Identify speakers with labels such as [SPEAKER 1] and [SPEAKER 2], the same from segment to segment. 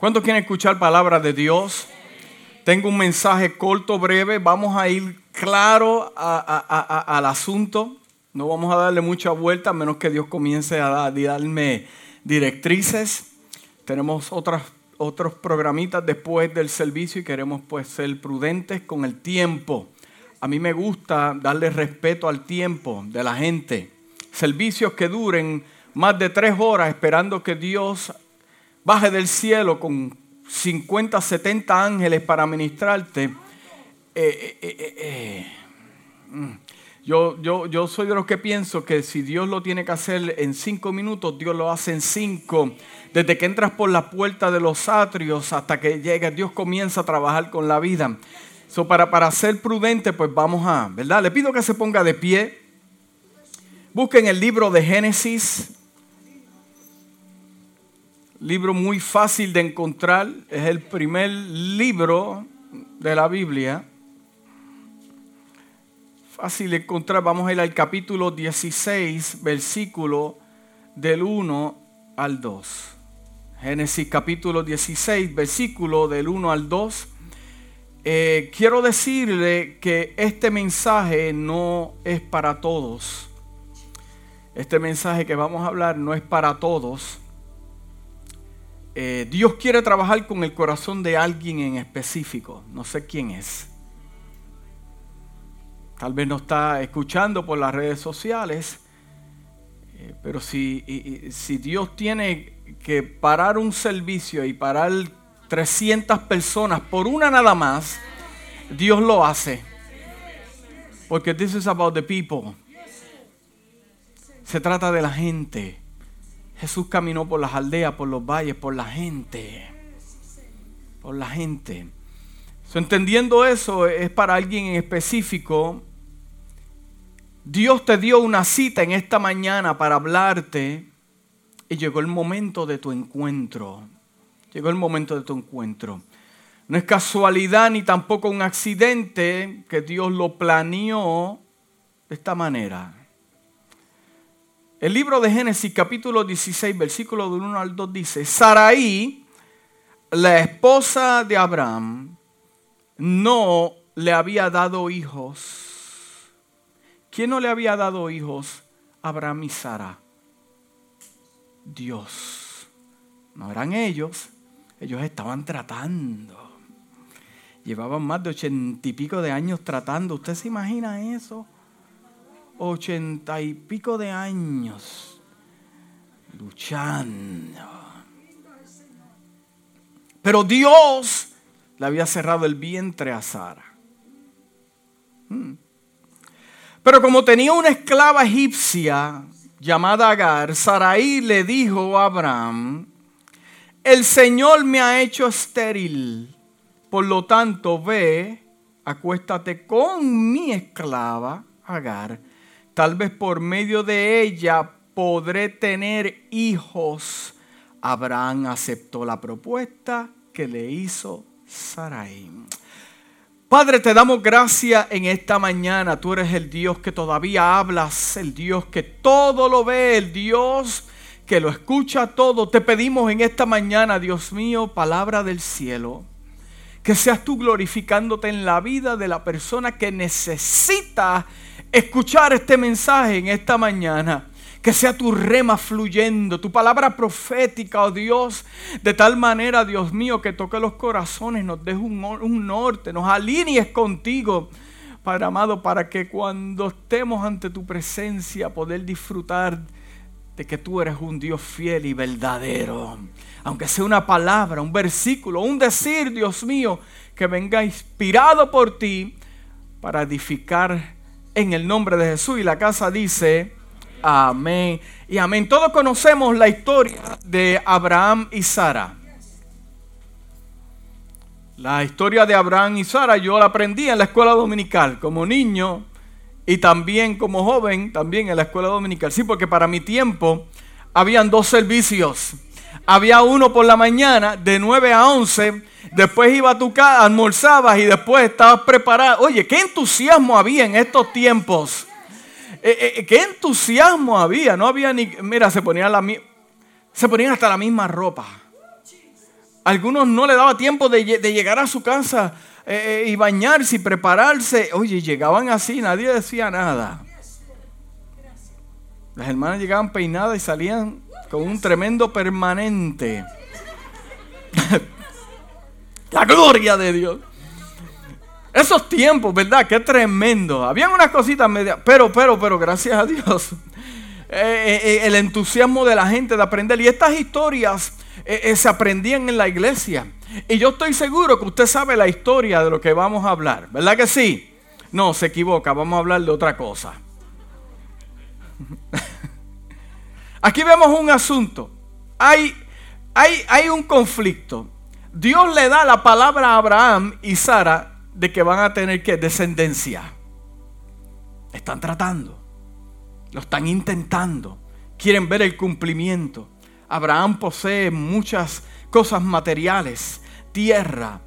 [SPEAKER 1] ¿Cuántos quieren escuchar palabras de Dios? Tengo un mensaje corto, breve. Vamos a ir claro al asunto. No vamos a darle mucha vuelta a menos que Dios comience a darme directrices. Tenemos otras, otros programitas después del servicio y queremos pues ser prudentes con el tiempo. A mí me gusta darle respeto al tiempo de la gente. Servicios que duren más de tres horas esperando que Dios baje del cielo con 50, 70 ángeles para ministrarte. Eh, eh, eh, mm. yo, yo, yo soy de los que pienso que si Dios lo tiene que hacer en cinco minutos, Dios lo hace en cinco. Desde que entras por la puerta de los atrios hasta que llega, Dios comienza a trabajar con la vida. So, para, para ser prudente, pues vamos a, ¿verdad? Le pido que se ponga de pie. Busquen el libro de Génesis, libro muy fácil de encontrar, es el primer libro de la Biblia. Fácil de encontrar, vamos a ir al capítulo 16, versículo del 1 al 2. Génesis capítulo 16, versículo del 1 al 2. Eh, quiero decirle que este mensaje no es para todos. Este mensaje que vamos a hablar no es para todos. Eh, Dios quiere trabajar con el corazón de alguien en específico. No sé quién es. Tal vez no está escuchando por las redes sociales. Eh, pero si, si Dios tiene que parar un servicio y parar 300 personas por una nada más, Dios lo hace. Porque this is about the people. Se trata de la gente. Jesús caminó por las aldeas, por los valles, por la gente. Por la gente. entendiendo eso, es para alguien en específico. Dios te dio una cita en esta mañana para hablarte y llegó el momento de tu encuentro. Llegó el momento de tu encuentro. No es casualidad ni tampoco un accidente que Dios lo planeó de esta manera. El libro de Génesis capítulo 16, versículo del 1 al 2 dice, Saraí, la esposa de Abraham, no le había dado hijos. ¿Quién no le había dado hijos? Abraham y Sara. Dios. No eran ellos. Ellos estaban tratando. Llevaban más de ochenta y pico de años tratando. ¿Usted se imagina eso? Ochenta y pico de años luchando. Pero Dios le había cerrado el vientre a Sara. Hmm. Pero como tenía una esclava egipcia llamada Agar, Sarai le dijo a Abraham, el Señor me ha hecho estéril, por lo tanto ve, acuéstate con mi esclava Agar Tal vez por medio de ella podré tener hijos. Abraham aceptó la propuesta que le hizo Sarai. Padre, te damos gracias en esta mañana. Tú eres el Dios que todavía hablas, el Dios que todo lo ve, el Dios que lo escucha todo. Te pedimos en esta mañana, Dios mío, palabra del cielo. Que seas tú glorificándote en la vida de la persona que necesita escuchar este mensaje en esta mañana. Que sea tu rema fluyendo, tu palabra profética, oh Dios, de tal manera, Dios mío, que toque los corazones, nos deje un, un norte, nos alinees contigo, Padre amado, para que cuando estemos ante tu presencia, poder disfrutar de que tú eres un Dios fiel y verdadero. Aunque sea una palabra, un versículo, un decir, Dios mío, que venga inspirado por ti para edificar en el nombre de Jesús. Y la casa dice, amén y amén. Todos conocemos la historia de Abraham y Sara. La historia de Abraham y Sara yo la aprendí en la escuela dominical como niño y también como joven, también en la escuela dominical. Sí, porque para mi tiempo habían dos servicios. Había uno por la mañana de 9 a 11 Después iba a tu casa, almorzabas y después estabas preparado. Oye, qué entusiasmo había en estos tiempos. Eh, eh, eh, qué entusiasmo había. No había ni. Mira, se ponían, la, se ponían hasta la misma ropa. Algunos no le daba tiempo de, llegar a su casa y bañarse y prepararse. Oye, llegaban así, nadie decía nada. Las hermanas llegaban peinadas y salían con un tremendo permanente. La gloria de Dios. Esos tiempos, ¿verdad? Qué tremendo. Habían unas cositas medias, pero, pero, pero, gracias a Dios. Eh, eh, el entusiasmo de la gente de aprender. Y estas historias eh, se aprendían en la iglesia. Y yo estoy seguro que usted sabe la historia de lo que vamos a hablar. ¿Verdad que sí? No, se equivoca. Vamos a hablar de otra cosa. Aquí vemos un asunto. Hay, hay, hay un conflicto. Dios le da la palabra a Abraham y Sara de que van a tener que descendencia. Están tratando. Lo están intentando. Quieren ver el cumplimiento. Abraham posee muchas cosas materiales, tierra.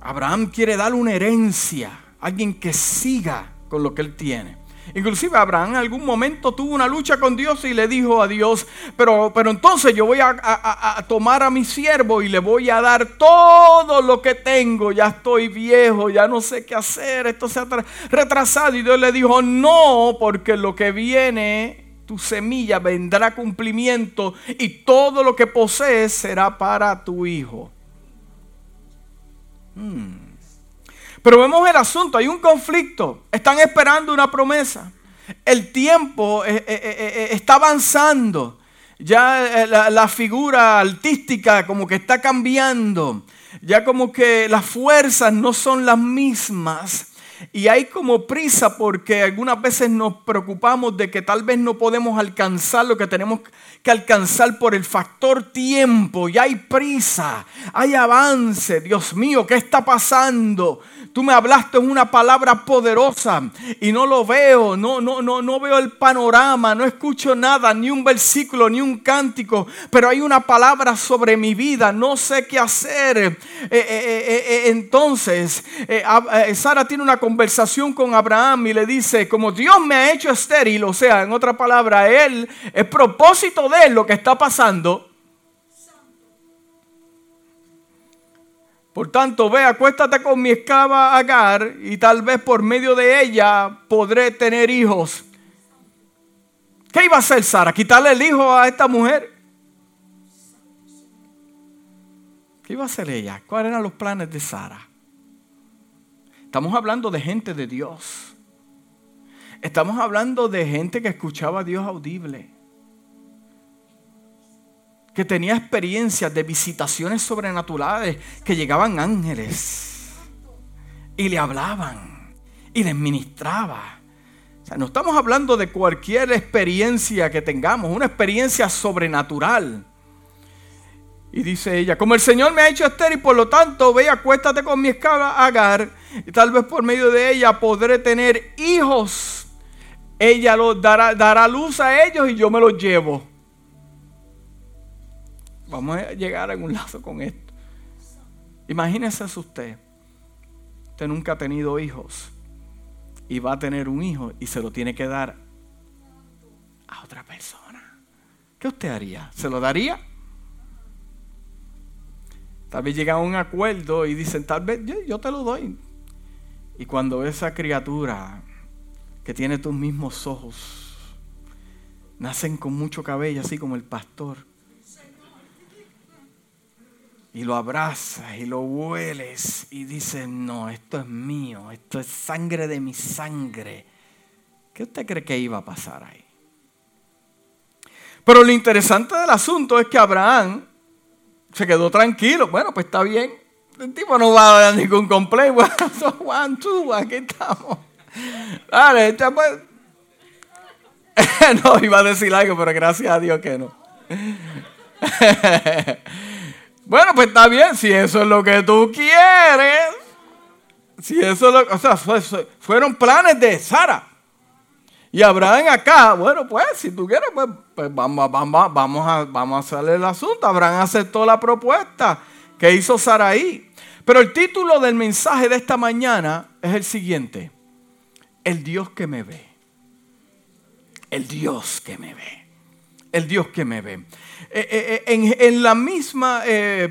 [SPEAKER 1] Abraham quiere dar una herencia, alguien que siga con lo que él tiene. Inclusive Abraham en algún momento tuvo una lucha con Dios y le dijo a Dios, pero, pero entonces yo voy a, tomar a mi siervo y le voy a dar todo lo que tengo, ya estoy viejo, ya no sé qué hacer, esto se ha retrasado. Y Dios le dijo, no, porque lo que viene, tu semilla vendrá cumplimiento y todo lo que posees será para tu hijo. Hmm. Pero vemos el asunto, hay un conflicto, están esperando una promesa. El tiempo eh, eh, eh, está avanzando, ya la, la figura artística como que está cambiando, ya como que las fuerzas no son las mismas. Y hay como prisa porque algunas veces nos preocupamos de que tal vez no podemos alcanzar lo que tenemos que alcanzar por el factor tiempo. Y hay prisa, hay avance. Dios mío, ¿qué está pasando? Tú me hablaste en una palabra poderosa y no lo veo, no, no, no, no veo el panorama, no escucho nada, ni un versículo, ni un cántico, pero hay una palabra sobre mi vida, no sé qué hacer. Eh, eh, eh, entonces, Sara tiene una conversación con Abraham y le dice, como Dios me ha hecho estéril, o sea, en otra palabra, él, el propósito de él, lo que está pasando, Por tanto, ve, acuéstate con mi esclava Agar y tal vez por medio de ella podré tener hijos. ¿Qué iba a hacer Sara? ¿Quitarle el hijo a esta mujer? ¿Qué iba a hacer ella? ¿Cuáles eran los planes de Sara? Estamos hablando de gente de Dios. Estamos hablando de gente que escuchaba a Dios audible que tenía experiencias de visitaciones sobrenaturales, que llegaban ángeles y le hablaban y les ministraba. O sea, no estamos hablando de cualquier experiencia que tengamos, una experiencia sobrenatural. Y dice ella, como el Señor me ha hecho estéril, por lo tanto, ve, acuéstate con mi esclava Agar, y tal vez por medio de ella podré tener hijos. Ella los dará, dará luz a ellos y yo me los llevo. Vamos a llegar a algún lado con esto. Imagínese usted. Usted nunca ha tenido hijos. Y va a tener un hijo y se lo tiene que dar a otra persona. ¿Qué usted haría? ¿Se lo daría? Tal vez llega a un acuerdo y dicen, tal vez yo, yo te lo doy. Y cuando esa criatura que tiene tus mismos ojos, nacen con mucho cabello, así como el pastor, y lo abrazas y lo hueles y dices, no, esto es mío, esto es sangre de mi sangre. ¿Qué usted cree que iba a pasar ahí? Pero lo interesante del asunto es que Abraham se quedó tranquilo. Bueno, pues está bien. El tipo no va a dar ningún. Bueno, one, two, aquí estamos. Dale, pues. no, iba a decir algo, pero gracias a Dios que no. Bueno, pues está bien, si eso es lo que tú quieres. Si eso es lo, o sea, fueron planes de Sara. Y Abraham acá, bueno, pues si tú quieres, pues, pues vamos, vamos, vamos, a, vamos a hacerle el asunto. Abraham aceptó la propuesta que hizo Saraí. Pero el título del mensaje de esta mañana es el siguiente. El Dios que me ve. El Dios que me ve. el Dios que me ve. Eh, eh, eh, en, la misma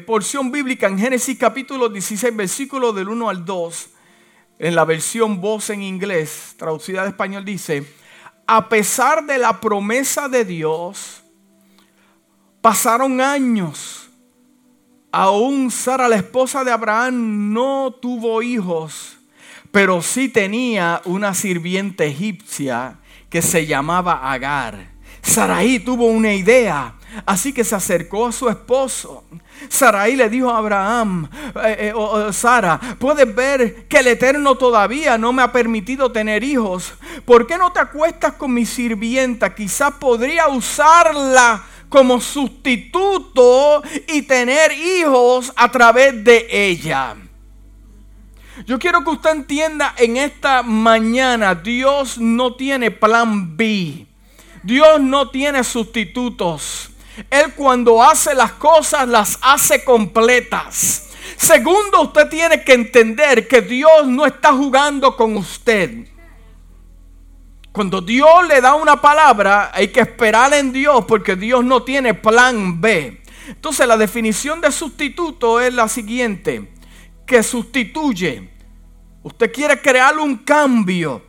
[SPEAKER 1] porción bíblica, en Génesis capítulo 16, versículo del 1 al 2, en la versión voz en inglés, traducida al español, dice, a pesar de la promesa de Dios, pasaron años. Aún Sara, la esposa de Abraham, no tuvo hijos, pero sí tenía una sirviente egipcia que se llamaba Agar. Saraí tuvo una idea Así que se acercó a su esposo. Sarai le dijo a Abraham, eh, Sara, puedes ver que el Eterno todavía no me ha permitido tener hijos. ¿Por qué no te acuestas con mi sirvienta? Quizás podría usarla como sustituto y tener hijos a través de ella. Yo quiero que usted entienda en esta mañana, Dios no tiene plan B. Dios no tiene sustitutos. Él cuando hace las cosas las hace completas. Segundo, usted tiene que entender que Dios no está jugando con usted. Cuando Dios le da una palabra, hay que esperar en Dios porque Dios no tiene plan B. Entonces la definición de sustituto es la siguiente, que sustituye. Usted quiere crear un cambio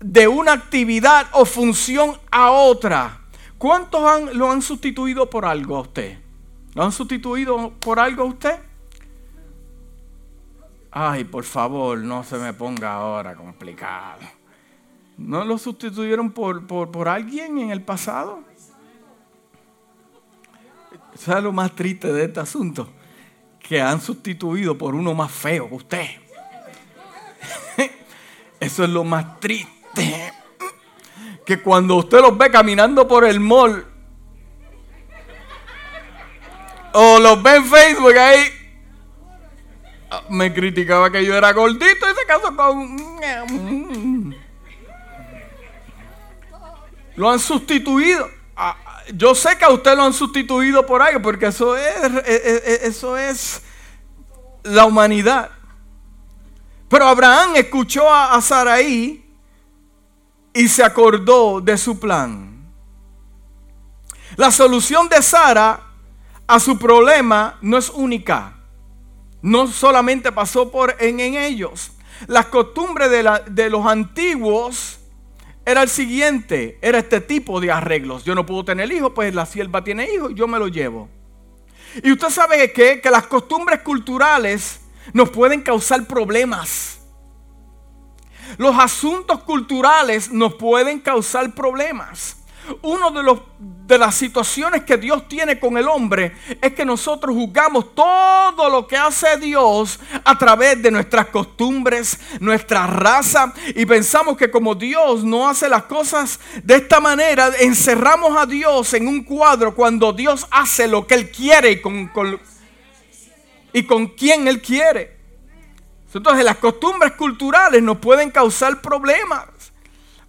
[SPEAKER 1] de una actividad o función a otra. ¿Cuántos han, lo han sustituido por algo a usted? ¿Lo han sustituido por algo a usted? Ay, por favor, no se me ponga ahora complicado. ¿No lo sustituyeron por, por, alguien en el pasado? ¿Sabe lo más triste de este asunto? Que han sustituido por uno más feo que usted. Eso es lo más triste que cuando usted los ve caminando por el mall o los ve en Facebook ahí, ah, me criticaba que yo era gordito y se casó con... Lo han sustituido. Ah, yo sé que a usted lo han sustituido por algo, porque eso es, e, e, e, eso es la humanidad. Pero Abraham escuchó a Saraí y se acordó de su plan. La solución de Sara a su problema no es única. No solamente pasó por en, ellos. La costumbre de, de los antiguos era el siguiente, era este tipo de arreglos. Yo no puedo tener hijos, pues la sierva tiene hijos, yo me lo llevo. Y usted sabe que, que las costumbres culturales nos pueden causar problemas. Los asuntos culturales nos pueden causar problemas. Una de, los, de las situaciones que Dios tiene con el hombre es que nosotros juzgamos todo lo que hace Dios a través de nuestras costumbres, nuestra raza y pensamos que como Dios no hace las cosas de esta manera, encerramos a Dios en un cuadro cuando Dios hace lo que Él quiere y con, con y con quien Él quiere. Entonces las costumbres culturales nos pueden causar problemas.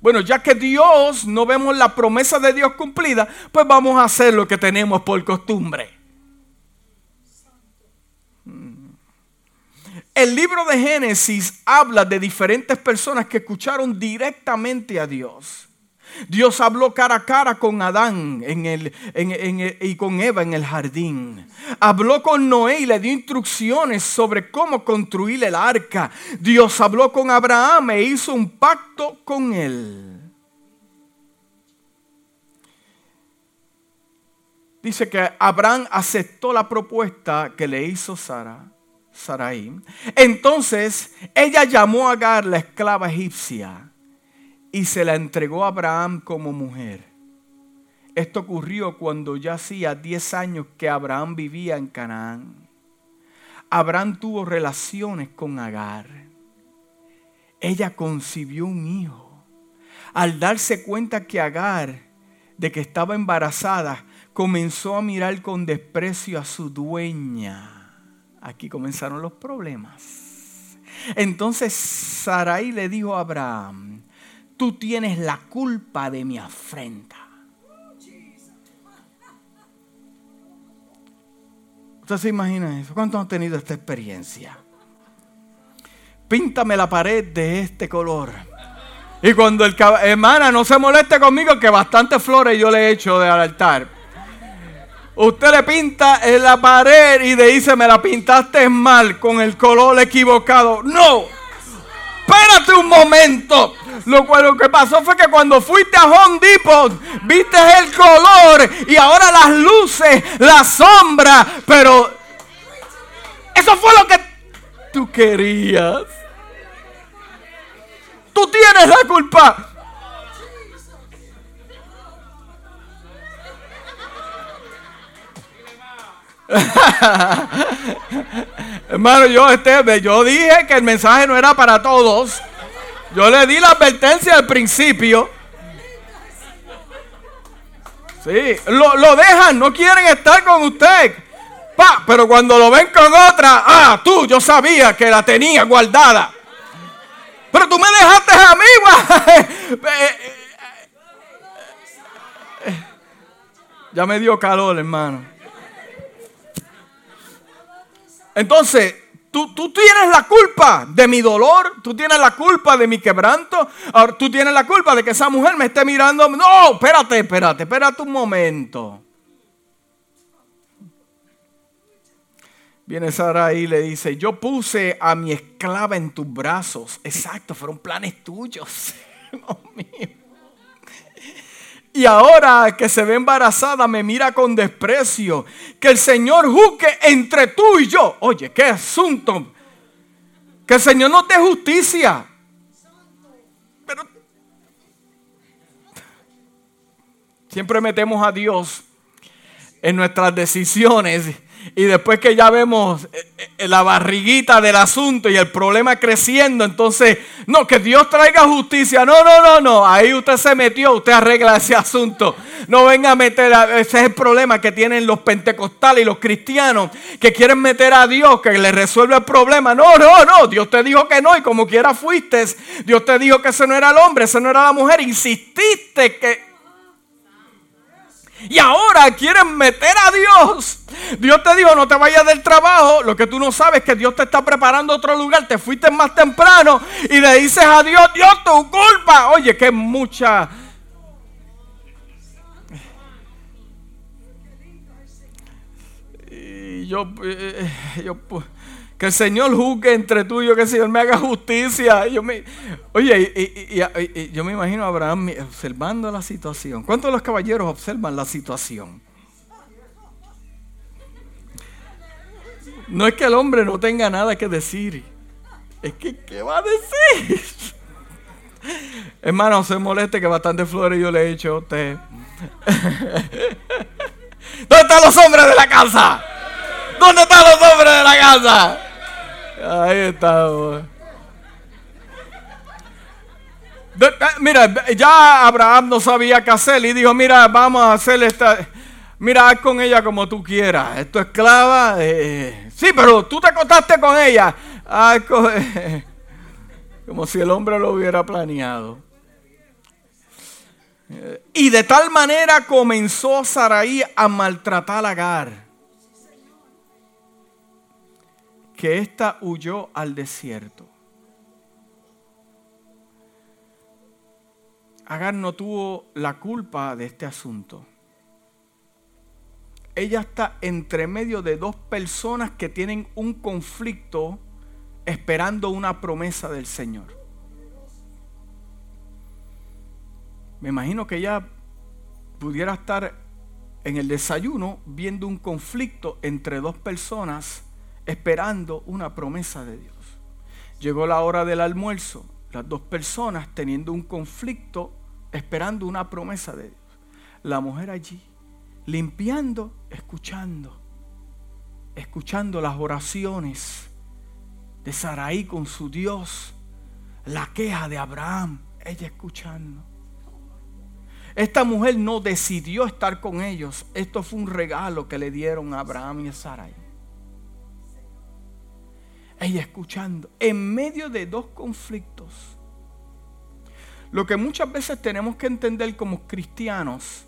[SPEAKER 1] Bueno, ya que Dios no vemos la promesa de Dios cumplida, pues vamos a hacer lo que tenemos por costumbre. Mm. El libro de Génesis habla de diferentes personas que escucharon directamente a Dios. Dios habló cara a cara con Adán en el, y con Eva en el jardín. Habló con Noé y le dio instrucciones sobre cómo construir el arca. Dios habló con Abraham e hizo un pacto con él. Dice que Abraham aceptó la propuesta que le hizo Sara. Entonces ella llamó a Agar, la esclava egipcia y se la entregó a Abraham como mujer. Esto ocurrió cuando ya hacía 10 años que Abraham vivía en Canaán. Abraham tuvo relaciones con Agar. Ella concibió un hijo. Al darse cuenta que Agar, de que estaba embarazada, comenzó a mirar con desprecio a su dueña. Aquí comenzaron los problemas. Entonces Sarai le dijo a Abraham, tú tienes la culpa de mi afrenta. ¿Usted se imagina eso? ¿Cuántos han tenido esta experiencia? Píntame la pared de este color. Y cuando el hermana no se moleste conmigo, que bastante flores yo le he hecho del altar. Usted le pinta la pared y le dice, me la pintaste mal con el color equivocado. No, espérate un momento. Lo, lo que pasó fue que cuando fuiste a Home Depot, viste el color y ahora las luces, la sombra, pero eso fue lo que tú querías. Tú tienes la culpa. Hermano, yo, este, yo dije que el mensaje no era para todos. Yo le di la advertencia al principio. Sí, lo, lo dejan, no quieren estar con usted. Pa, pero cuando lo ven con otra, ah, tú, yo sabía que la tenía guardada. Pero tú me dejaste a mí, Ya me dio calor, hermano. Entonces, tú, tienes la culpa de mi dolor, tú tienes la culpa de mi quebranto, tú tienes la culpa de que esa mujer me esté mirando. No, espérate, espérate, espérate un momento. Viene Sara y le dice, yo puse a mi esclava en tus brazos. Exacto, fueron planes tuyos. no mío. Y ahora que se ve embarazada me mira con desprecio. Que el Señor juzgue entre tú y yo. Oye, qué asunto. Que el Señor no te justicia. Pero siempre metemos a Dios en nuestras decisiones y después que ya vemos eh, eh, la barriguita del asunto y el problema creciendo, entonces, no, que Dios traiga justicia. No, no, no, no. Ahí usted se metió, usted arregla ese asunto. No venga a meter, ese es el problema que tienen los pentecostales y los cristianos que quieren meter a Dios, que le resuelve el problema. No, no, no. Dios te dijo que no y como quiera fuiste. Dios te dijo que ese no era el hombre, ese no era la mujer. Insististe que y ahora quieren meter a Dios. Dios te dijo, no te vayas del trabajo. Lo que tú no sabes es que Dios te está preparando otro lugar. Te fuiste más temprano y le dices a Dios, Dios, tu culpa. Oye, que mucha... Y yo, eh, yo, que el Señor juzgue entre tú y yo, que el Señor me haga justicia. Yo me, oye, y, yo me imagino Abraham observando la situación. ¿Cuántos de los caballeros observan la situación? No es que el hombre no tenga nada que decir. Es que, ¿qué va a decir? Hermano, se moleste que bastante flores yo le he hecho a usted. ¿Dónde están los hombres de la casa? ¿Dónde están los hombres de la casa? Ahí está. Mira, ya Abraham no sabía qué hacer y dijo, mira, vamos a hacer esta... Mira, haz con ella como tú quieras. Es tu esclava. Eh, sí, pero tú te acostaste con ella. como si el hombre lo hubiera planeado. Y de tal manera comenzó Saraí a maltratar a Agar. Que ésta huyó al desierto. Agar no tuvo la culpa de este asunto. Ella está entre medio de dos personas que tienen un conflicto esperando una promesa del Señor. Me imagino que ella pudiera estar en el desayuno viendo un conflicto entre dos personas esperando una promesa de Dios. Llegó la hora del almuerzo, las dos personas teniendo un conflicto, esperando una promesa de Dios. La mujer allí, limpiando, escuchando, escuchando las oraciones de Saraí con su Dios, la queja de Abraham, ella escuchando. Esta mujer no decidió estar con ellos, esto fue un regalo que le dieron a Abraham y a Sarai ella escuchando, en medio de dos conflictos. Lo que muchas veces tenemos que entender como cristianos,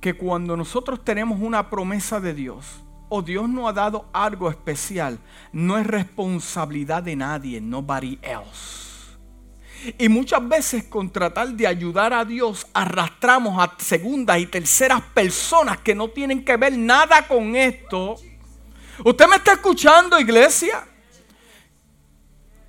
[SPEAKER 1] que cuando nosotros tenemos una promesa de Dios, o Dios nos ha dado algo especial, no es responsabilidad de nadie, nobody else. Y muchas veces con tratar de ayudar a Dios arrastramos a segundas y terceras personas que no tienen que ver nada con esto. ¿Usted me está escuchando, iglesia?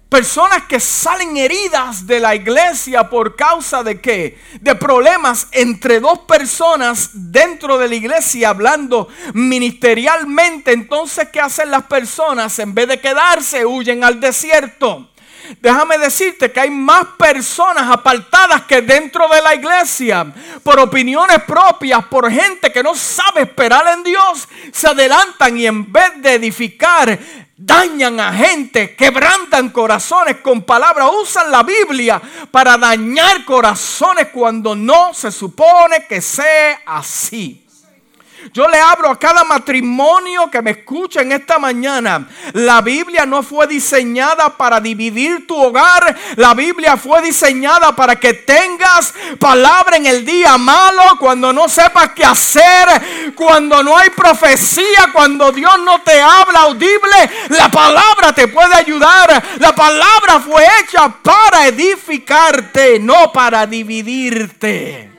[SPEAKER 1] Personas que salen heridas de la iglesia por causa de qué? De problemas entre dos personas dentro de la iglesia hablando ministerialmente. Entonces, ¿qué hacen las personas? En vez de quedarse, huyen al desierto. Déjame decirte que hay más personas apartadas que dentro de la iglesia por opiniones propias, por gente que no sabe esperar en Dios, se adelantan y en vez de edificar dañan a gente, quebrantan corazones con palabras, usan la Biblia para dañar corazones cuando no se supone que sea así. Yo le abro a cada matrimonio que me escucha en esta mañana. La Biblia no fue diseñada para dividir tu hogar. La Biblia fue diseñada para que tengas palabra en el día malo, cuando no sepas qué hacer, cuando no hay profecía, cuando Dios no te habla audible. La palabra te puede ayudar. La palabra fue hecha para edificarte, no para dividirte.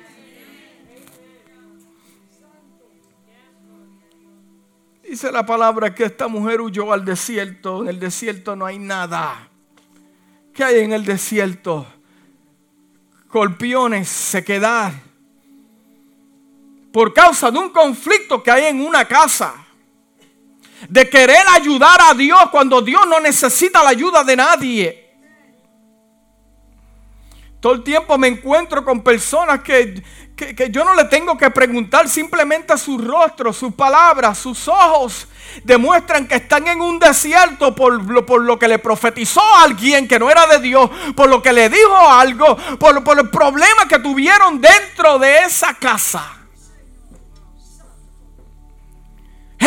[SPEAKER 1] Dice la palabra que esta mujer huyó al desierto. En el desierto no hay nada. ¿Qué hay en el desierto? Colpiones, sequedad. Por causa de un conflicto que hay en una casa. De querer ayudar a Dios cuando Dios no necesita la ayuda de nadie. Todo el tiempo me encuentro con personas que que, yo no le tengo que preguntar simplemente su rostro, sus palabras, sus ojos demuestran que están en un desierto por lo, por lo que le profetizó a alguien que no era de Dios, por lo que le dijo algo, por, por el problema que tuvieron dentro de esa casa.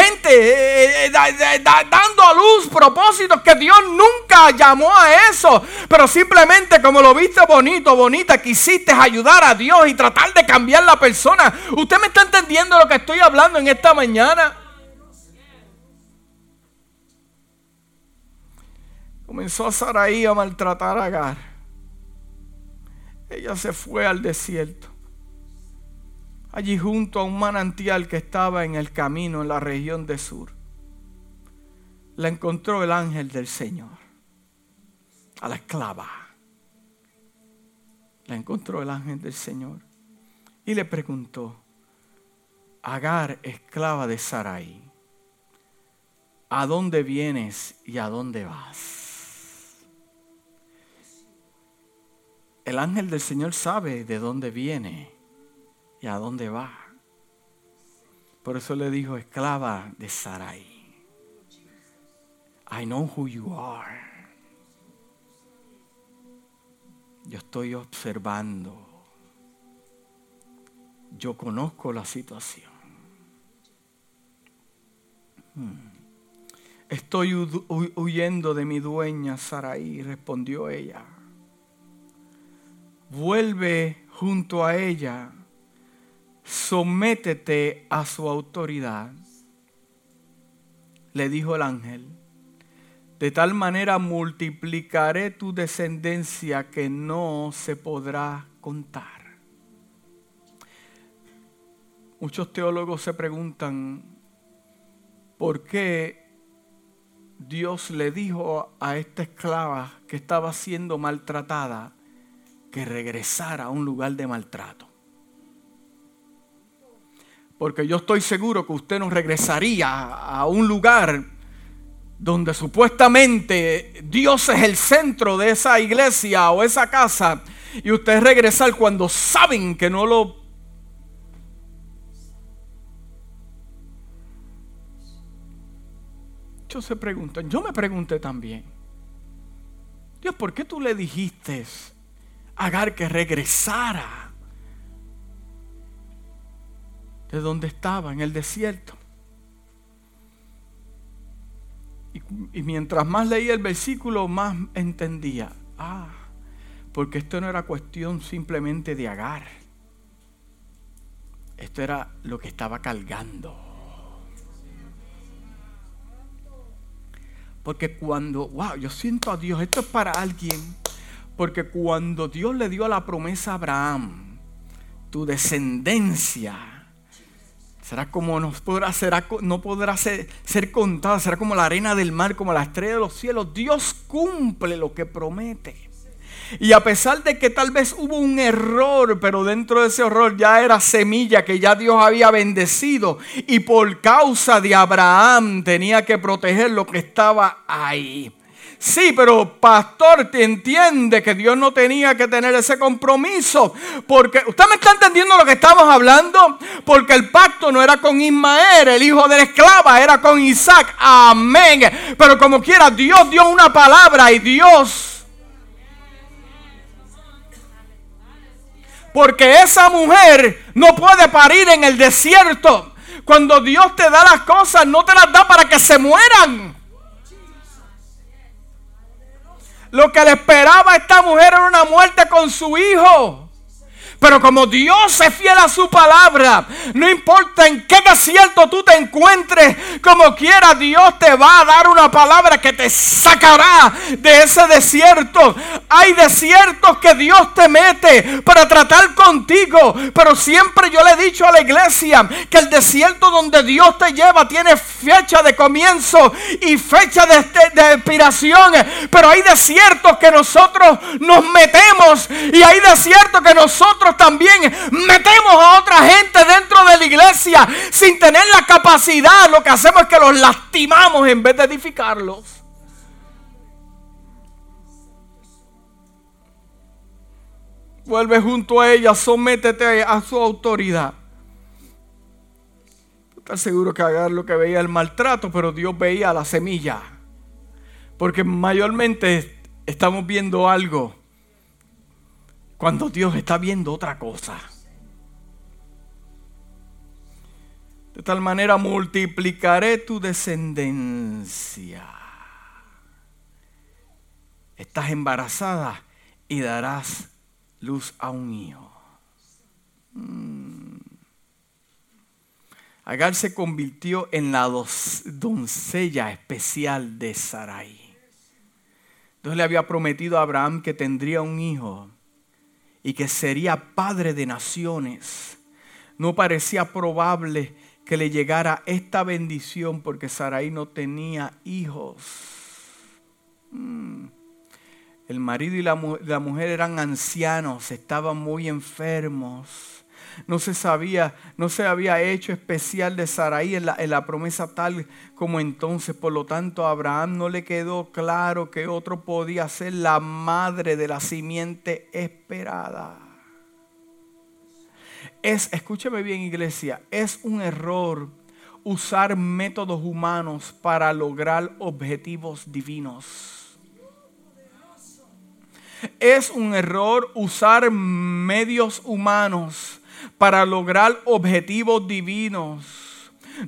[SPEAKER 1] Eh, eh, dando a luz propósitos que Dios nunca llamó a eso. Pero simplemente como lo viste bonito, bonita, quisiste ayudar a Dios y tratar de cambiar la persona. ¿Usted me está entendiendo lo que estoy hablando en esta mañana? Comenzó Saraí a maltratar a Agar. Ella se fue al desierto allí junto a un manantial que estaba en el camino en la región de Sur. La encontró el ángel del Señor, a la esclava. La encontró el ángel del Señor y le preguntó, Agar, esclava de Sarai, ¿a dónde vienes y a dónde vas? El ángel del Señor sabe de dónde viene ¿Y a dónde va? Por eso le dijo, esclava de Sarai. I know who you are. Yo estoy observando. Yo conozco la situación. Hmm. Estoy huyendo de mi dueña Sarai, respondió ella. Vuelve junto a ella sométete a su autoridad, le dijo el ángel. De tal manera multiplicaré tu descendencia que no se podrá contar. Muchos teólogos se preguntan por qué Dios le dijo a esta esclava que estaba siendo maltratada que regresara a un lugar de maltrato. Porque yo estoy seguro que usted no regresaría a un lugar donde supuestamente Dios es el centro de esa iglesia o esa casa y usted regresar cuando saben que no lo... Se preguntan, yo me pregunté también, Dios, ¿por qué tú le dijiste a que regresara? De donde estaba, en el desierto. Y, mientras más leía el versículo, más entendía. Ah, porque esto no era cuestión simplemente de agar. Esto era lo que estaba cargando. Porque cuando, wow, yo siento a Dios, esto es para alguien. Porque cuando Dios le dio la promesa a Abraham, tu descendencia será como no podrá, será, no podrá ser, ser contada, será como la arena del mar, como la estrella de los cielos. Dios cumple lo que promete. Y a pesar de que tal vez hubo un error, pero dentro de ese error ya era semilla que ya Dios había bendecido. Y por causa de Abraham tenía que proteger lo que estaba ahí. Sí, pero pastor, te entiende que Dios no tenía que tener ese compromiso. Porque, ¿usted me está entendiendo lo que estamos hablando? Porque el pacto no era con Ismael, el hijo de la esclava, era con Isaac. Amén. Pero como quiera, Dios dio una palabra y Dios... Porque esa mujer no puede parir en el desierto. Cuando Dios te da las cosas, no te las da para que se mueran. Lo que le esperaba a esta mujer era una muerte con su hijo. Pero como Dios es fiel a su palabra, no importa en qué desierto tú te encuentres, como quiera Dios te va a dar una palabra que te sacará de ese desierto. Hay desiertos que Dios te mete para tratar contigo, pero siempre yo le he dicho a la iglesia que el desierto donde Dios te lleva tiene fecha de comienzo y fecha de, de expiración, pero hay desiertos que nosotros nos metemos y hay desiertos que nosotros también metemos a otra gente dentro de la iglesia sin tener la capacidad. Lo que hacemos es que los lastimamos en vez de edificarlos. Vuelve junto a ella, sométete a su autoridad. Estás seguro que Agar lo que veía el maltrato, pero Dios veía la semilla. Porque mayormente estamos viendo algo cuando Dios está viendo otra cosa. De tal manera multiplicaré tu descendencia. Estás embarazada y darás luz a un hijo. Mm. Agar se convirtió en la doncella especial de Sarai. Dios le había prometido a Abraham que tendría un hijo y que sería padre de naciones. No parecía probable que le llegara esta bendición porque Sarai no tenía hijos. Mm. El marido y la, la, mujer eran ancianos, estaban muy enfermos. No se sabía, no se había hecho especial de Sarai en la, en la promesa tal como entonces. Por lo tanto, a Abraham no le quedó claro que otro podía ser la madre de la simiente esperada. Es, escúcheme bien iglesia, es un error usar métodos humanos para lograr objetivos divinos. Es un error usar medios humanos para lograr objetivos divinos.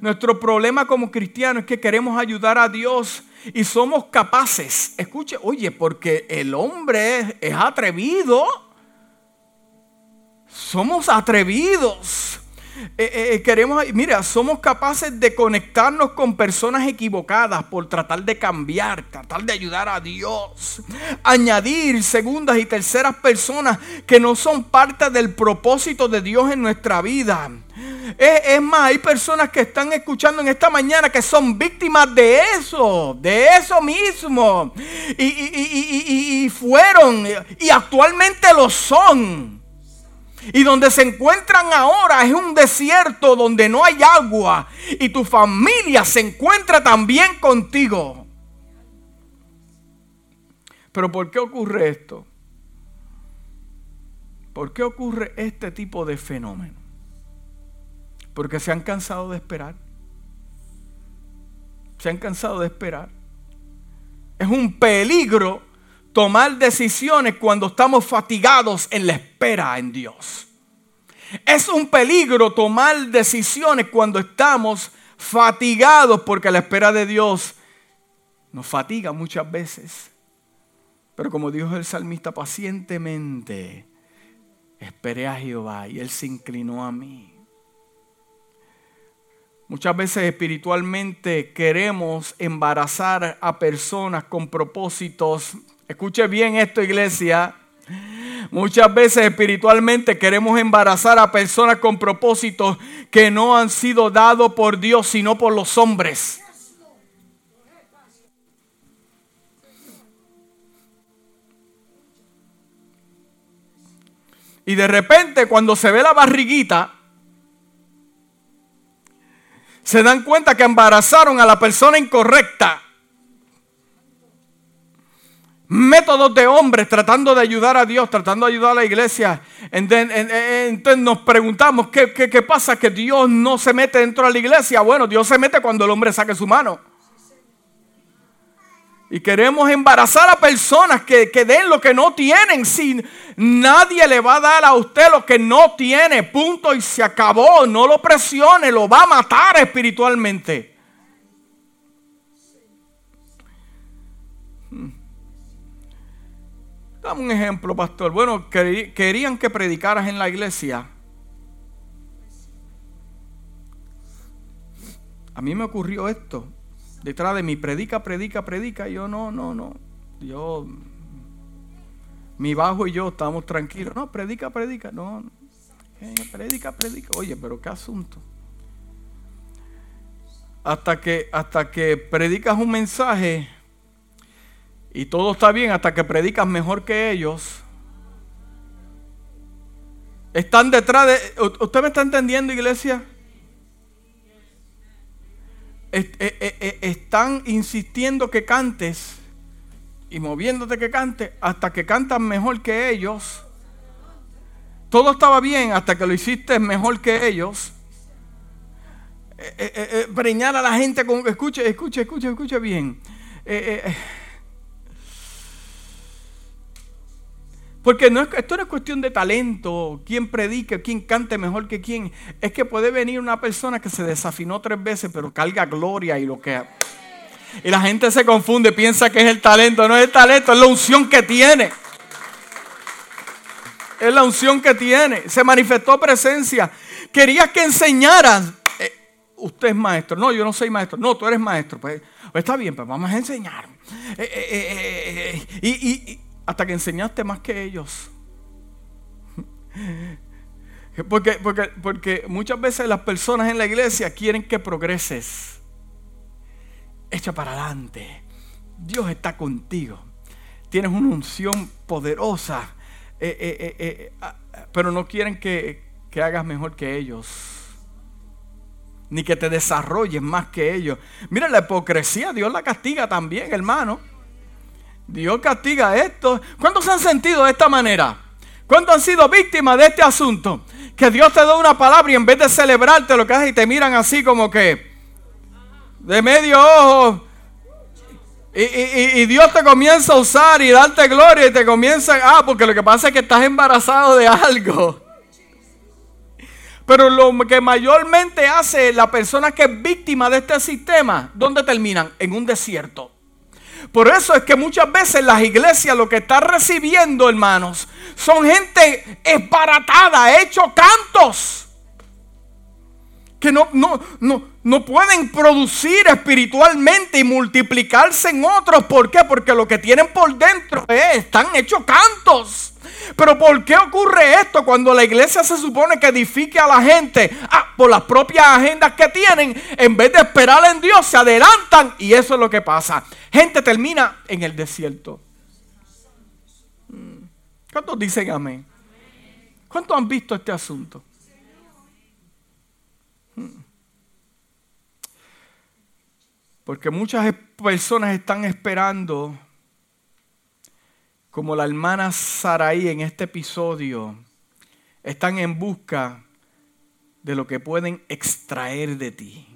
[SPEAKER 1] Nuestro problema como cristianos es que queremos ayudar a Dios y somos capaces. Escuche, oye, porque el hombre es atrevido. Somos atrevidos eh, eh, eh, queremos, mira, somos capaces de conectarnos con personas equivocadas por tratar de cambiar, tratar de ayudar a Dios. Añadir segundas y terceras personas que no son parte del propósito de Dios en nuestra vida. Es, más, hay personas que están escuchando en esta mañana que son víctimas de eso, de eso mismo. y, y fueron, y actualmente lo son. Y donde se encuentran ahora es un desierto donde no hay agua. Y tu familia se encuentra también contigo. Pero ¿por qué ocurre esto? ¿Por qué ocurre este tipo de fenómeno? Porque se han cansado de esperar. Se han cansado de esperar. Es un peligro tomar decisiones cuando estamos fatigados en la espera en Dios. Es un peligro tomar decisiones cuando estamos fatigados porque la espera de Dios nos fatiga muchas veces. Pero como dijo el salmista, pacientemente esperé a Jehová y Él se inclinó a mí. Muchas veces espiritualmente queremos embarazar a personas con propósitos Escuche bien esto, iglesia. Muchas veces espiritualmente queremos embarazar a personas con propósitos que no han sido dados por Dios, sino por los hombres. Y de repente cuando se ve la barriguita, se dan cuenta que embarazaron a la persona incorrecta. Métodos de hombres tratando de ayudar a Dios, tratando de ayudar a la iglesia. Entonces nos preguntamos, ¿qué, ¿qué, pasa? Que Dios no se mete dentro de la iglesia. Bueno, Dios se mete cuando el hombre saque su mano. Y queremos embarazar a personas que, den lo que no tienen. Si nadie le va a dar a usted lo que no tiene, punto y se acabó. No lo presione, lo va a matar espiritualmente. Dame un ejemplo, pastor. Bueno, querían que predicaras en la iglesia. A mí me ocurrió esto detrás de mí, predica, predica, predica. yo no, no, no. Yo, mi bajo y yo estamos tranquilos. No, predica, predica. No, eh, predica, predica. Oye, pero qué asunto. Hasta que, hasta que predicas un mensaje y todo está bien, hasta que predicas mejor que ellos. Están detrás de... ¿Usted me está entendiendo, iglesia? Eh, eh, eh, están insistiendo que cantes y moviéndote que cantes hasta que cantas mejor que ellos. Todo estaba bien hasta que lo hiciste mejor que ellos. preñar a la gente con... Escuche, escuche, escuche, escuche bien. Porque esto no es cuestión de talento, quién predique, quién cante mejor que quién. Es que puede venir una persona que se desafinó tres veces, pero carga gloria y lo que... Y la gente se confunde, piensa que es el talento. No es el talento, es la unción que tiene. Es la unción que tiene. Se manifestó presencia. Querías que enseñaran. Eh, usted es maestro. No, yo no soy maestro. No, tú eres maestro. Pues, pues está bien, pues vamos a enseñar. Eh, eh, y hasta que enseñaste más que ellos. Porque, porque, porque muchas veces las personas en la iglesia quieren que progreses. Echa para adelante. Dios está contigo. Tienes una unción poderosa. Eh, eh, eh, ah, pero no quieren que, que hagas mejor que ellos. Ni que te desarrolles más que ellos. Mira la hipocresía, Dios la castiga también, hermano. Dios castiga esto. ¿Cuántos han sentido de esta manera? ¿Cuántos han sido víctimas de este asunto? Que Dios te da una palabra y en vez de celebrarte lo que haces y te miran así como que de medio ojo. Y, Dios te comienza a usar y darte gloria y te comienza, ah, porque lo que pasa es que estás embarazado de algo. Pero lo que mayormente hace la persona que es víctima de este sistema, ¿dónde terminan? En un desierto. Por eso es que muchas veces las iglesias lo que están recibiendo, hermanos, son gente esbaratada, hecho cantos. Que no, no, no, no pueden producir espiritualmente y multiplicarse en otros. ¿Por qué? Porque lo que tienen por dentro es, están hechos cantos. Pero ¿por qué ocurre esto cuando la iglesia se supone que edifique a la gente? Ah, por las propias agendas que tienen, en vez de esperar en Dios, se adelantan y eso es lo que pasa. Gente termina en el desierto. Mm. ¿Cuántos dicen amén? ¿Cuántos han visto este asunto? Porque muchas personas están esperando como la hermana Saraí en este episodio, están en busca de lo que pueden extraer de ti.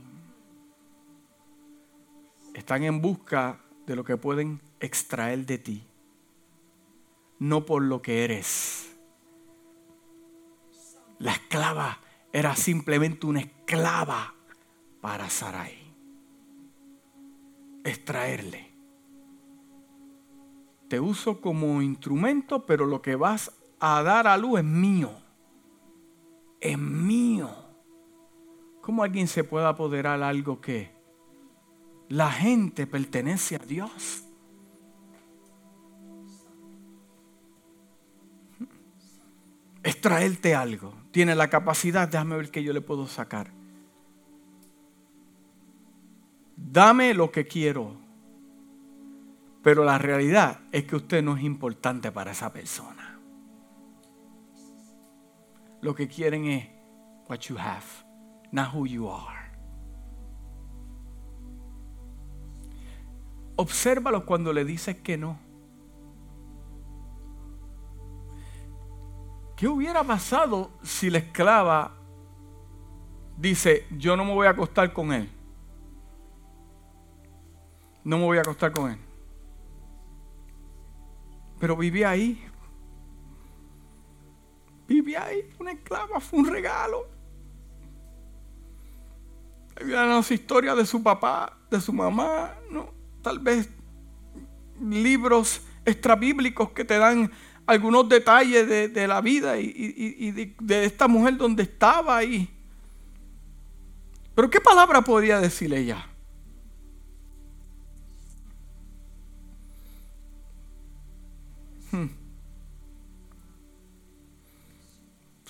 [SPEAKER 1] Están en busca de lo que pueden extraer de ti, no por lo que eres. La esclava era simplemente una esclava para Sarai extraerle. Te uso como instrumento, pero lo que vas a dar a luz es mío. Es mío. ¿Cómo alguien se puede apoderar algo que la gente pertenece a Dios? Es traerte algo. Tiene la capacidad, déjame ver qué yo le puedo sacar. Dame lo que quiero. Pero la realidad es que usted no es importante para esa persona. Lo que quieren es what you have, not who you are. Obsérvalo cuando le dices que no. ¿Qué hubiera pasado si la esclava dice, yo no me voy a acostar con él? No me voy a acostar con él. Pero vivía ahí. Vivía ahí. Una esclava fue un regalo. Había una historia de su papá, de su mamá, ¿no? tal vez libros extrabíblicos que te dan algunos detalles de, la vida y, de, esta mujer donde estaba ahí. Pero ¿qué palabra podría decir ella?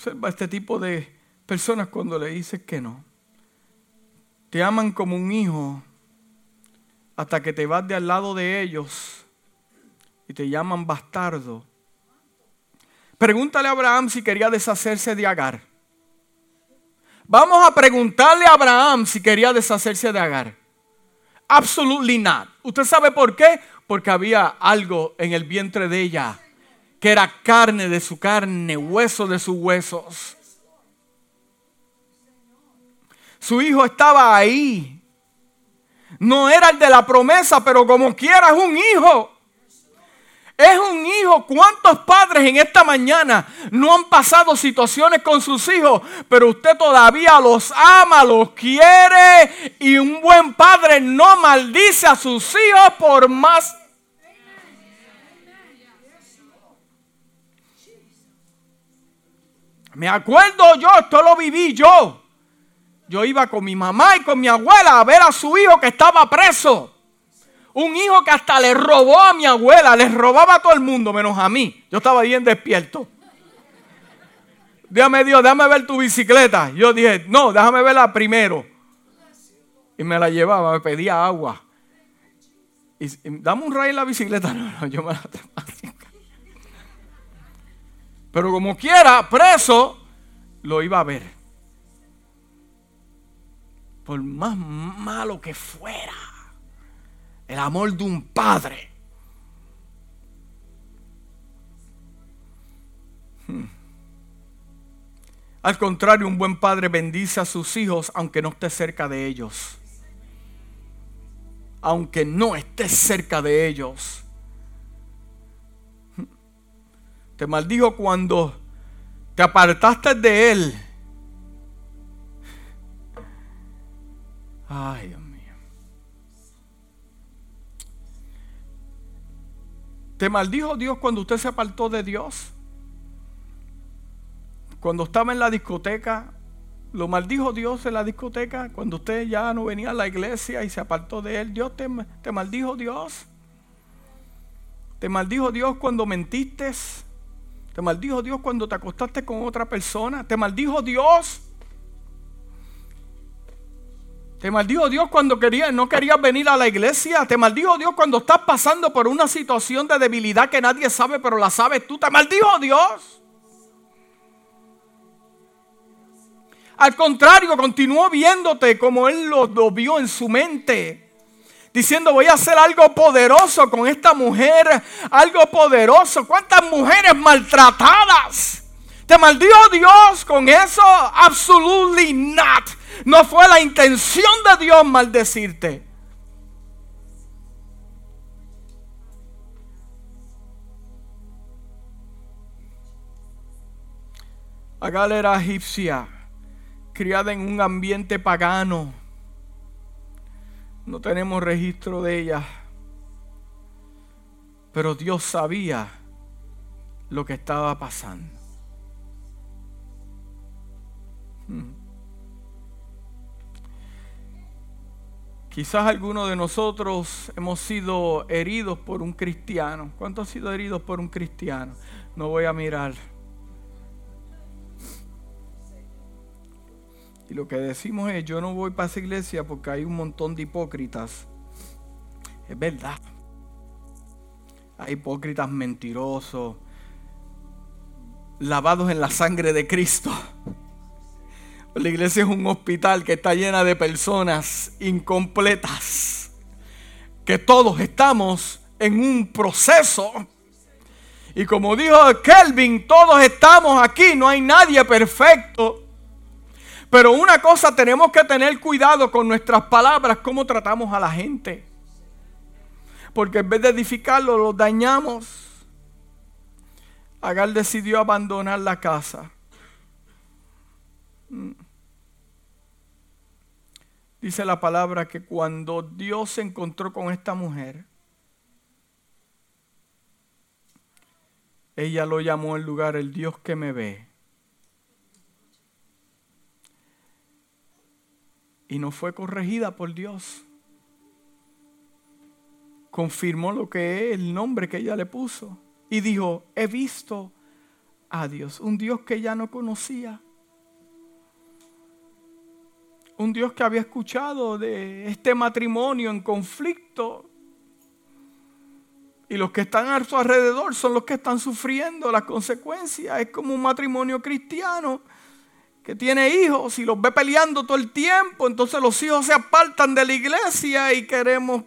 [SPEAKER 1] Observa este tipo de personas cuando le dices que no. Te aman como un hijo hasta que te vas de al lado de ellos y te llaman bastardo. Pregúntale a Abraham si quería deshacerse de Agar. Vamos a preguntarle a Abraham si quería deshacerse de Agar. Absolutely not. ¿Usted sabe por qué? Porque había algo en el vientre de ella que era carne de su carne, hueso de sus huesos. Su hijo estaba ahí no era el de la promesa, pero como quiera es un hijo. Es un hijo. ¿Cuántos padres en esta mañana no han pasado situaciones con sus hijos, pero usted todavía los ama, los quiere y un buen padre no maldice a sus hijos por más Me acuerdo yo, esto lo viví yo yo iba con mi mamá y con mi abuela a ver a su hijo que estaba preso. Un hijo que hasta le robó a mi abuela, le robaba a todo el mundo, menos a mí. Yo estaba bien despierto. Dígame Dios, déjame ver tu bicicleta. Yo dije, no, déjame verla primero. Y me la llevaba, me pedía agua. Y, dame un ray en la bicicleta. No, no, yo me la Pero como quiera, preso, lo iba a ver por más malo que fuera, el amor de un padre. Hmm. Al contrario, un buen padre bendice a sus hijos aunque no esté cerca de ellos. Aunque no esté cerca de ellos. Te maldijo cuando te apartaste de él Ay, Dios mío. ¿Te maldijo Dios cuando usted se apartó de Dios? Cuando estaba en la discoteca, ¿lo maldijo Dios en la discoteca? Cuando usted ya no venía a la iglesia y se apartó de él, ¿Dios te, te maldijo Dios? ¿Te maldijo Dios cuando mentiste? ¿Te maldijo Dios cuando te acostaste con otra persona? ¿Te maldijo Dios? Te maldijo Dios cuando quería, no querías venir a la iglesia. Te maldijo Dios cuando estás pasando por una situación de debilidad que nadie sabe, pero la sabes tú. Te maldijo Dios. Al contrario, continuó viéndote como Él lo, lo vio en su mente. Diciendo, voy a hacer algo poderoso con esta mujer. Algo poderoso. ¿Cuántas mujeres maltratadas? ¿Te maldijo Dios con eso? Absolutely not. No fue la intención de Dios maldecirte. Agal era egipcia, criada en un ambiente pagano. No tenemos registro de ella. Pero Dios sabía lo que estaba pasando. Hmm. Quizás algunos de nosotros hemos sido heridos por un cristiano. ¿Cuántos han sido heridos por un cristiano? No voy a mirar. Y lo que decimos es, yo no voy para esa iglesia porque hay un montón de hipócritas. Es verdad. Hay hipócritas mentirosos, lavados en la sangre de Cristo. La iglesia es un hospital que está llena de personas incompletas. Que todos estamos en un proceso. Y como dijo Kelvin, todos estamos aquí, no hay nadie perfecto. Pero una cosa tenemos que tener cuidado con nuestras palabras, cómo tratamos a la gente. Porque en vez de edificarlo, lo dañamos. Agar decidió abandonar la casa. Mm. Dice la palabra que cuando Dios se encontró con esta mujer, ella lo llamó el lugar el Dios que me ve. Y no fue corregida por Dios. Confirmó lo que es el nombre que ella le puso. Y dijo, he visto a Dios, un Dios que ella no conocía un Dios que había escuchado de este matrimonio en conflicto. Y los que están a su alrededor son los que están sufriendo las consecuencias. Es como un matrimonio cristiano que tiene hijos y los ve peleando todo el tiempo. Entonces los hijos se apartan de la iglesia y queremos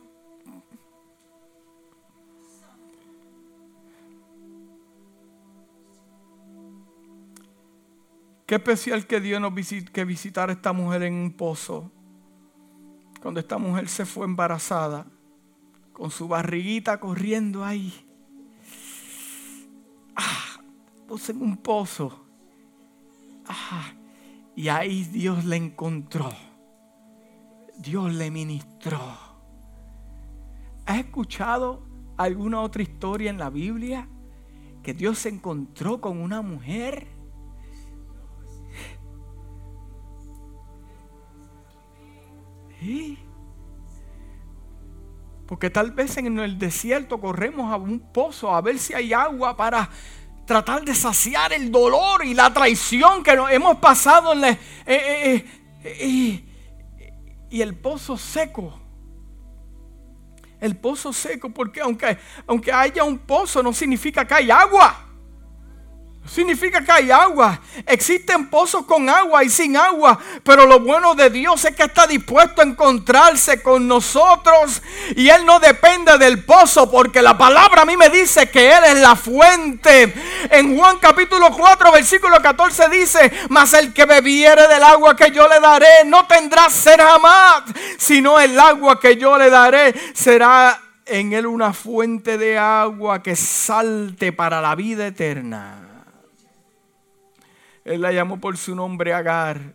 [SPEAKER 1] Qué especial que Dios nos visite, que visitar a esta mujer en un pozo. Cuando esta mujer se fue embarazada, con su barriguita corriendo ahí. Ah, en un pozo. Ah, y ahí Dios le encontró. Dios le ministró. ¿Has escuchado alguna otra historia en la Biblia que Dios se encontró con una mujer? Porque tal vez en el desierto corremos a un pozo a ver si hay agua para tratar de saciar el dolor y la traición que hemos pasado en eh, eh, eh, y el pozo seco. El pozo seco, porque aunque, aunque haya un pozo no significa que hay agua. Significa que hay agua. Existen pozos con agua y sin agua. Pero lo bueno de Dios es que está dispuesto a encontrarse con nosotros. Y Él no depende del pozo. Porque la palabra a mí me dice que Él es la fuente. En Juan capítulo 4 versículo 14 dice. Mas el que bebiere del agua que yo le daré no tendrá sed jamás. Sino el agua que yo le daré será en Él una fuente de agua que salte para la vida eterna. Él la llamó por su nombre Agar.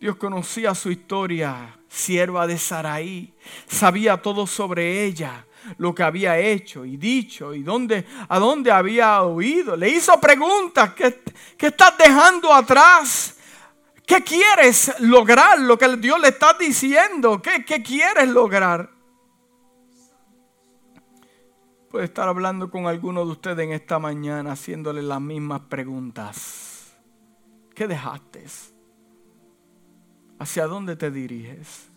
[SPEAKER 1] Dios conocía su historia, sierva de Saraí. Sabía todo sobre ella, lo que había hecho y dicho y dónde, a dónde había oído. Le hizo preguntas, ¿qué, qué estás dejando atrás? ¿Qué quieres lograr? Lo que Dios le está diciendo. ¿Qué, qué quieres lograr? Puede estar hablando con alguno de ustedes en esta mañana haciéndole las mismas preguntas. ¿Qué dejaste? ¿Hacia dónde te diriges?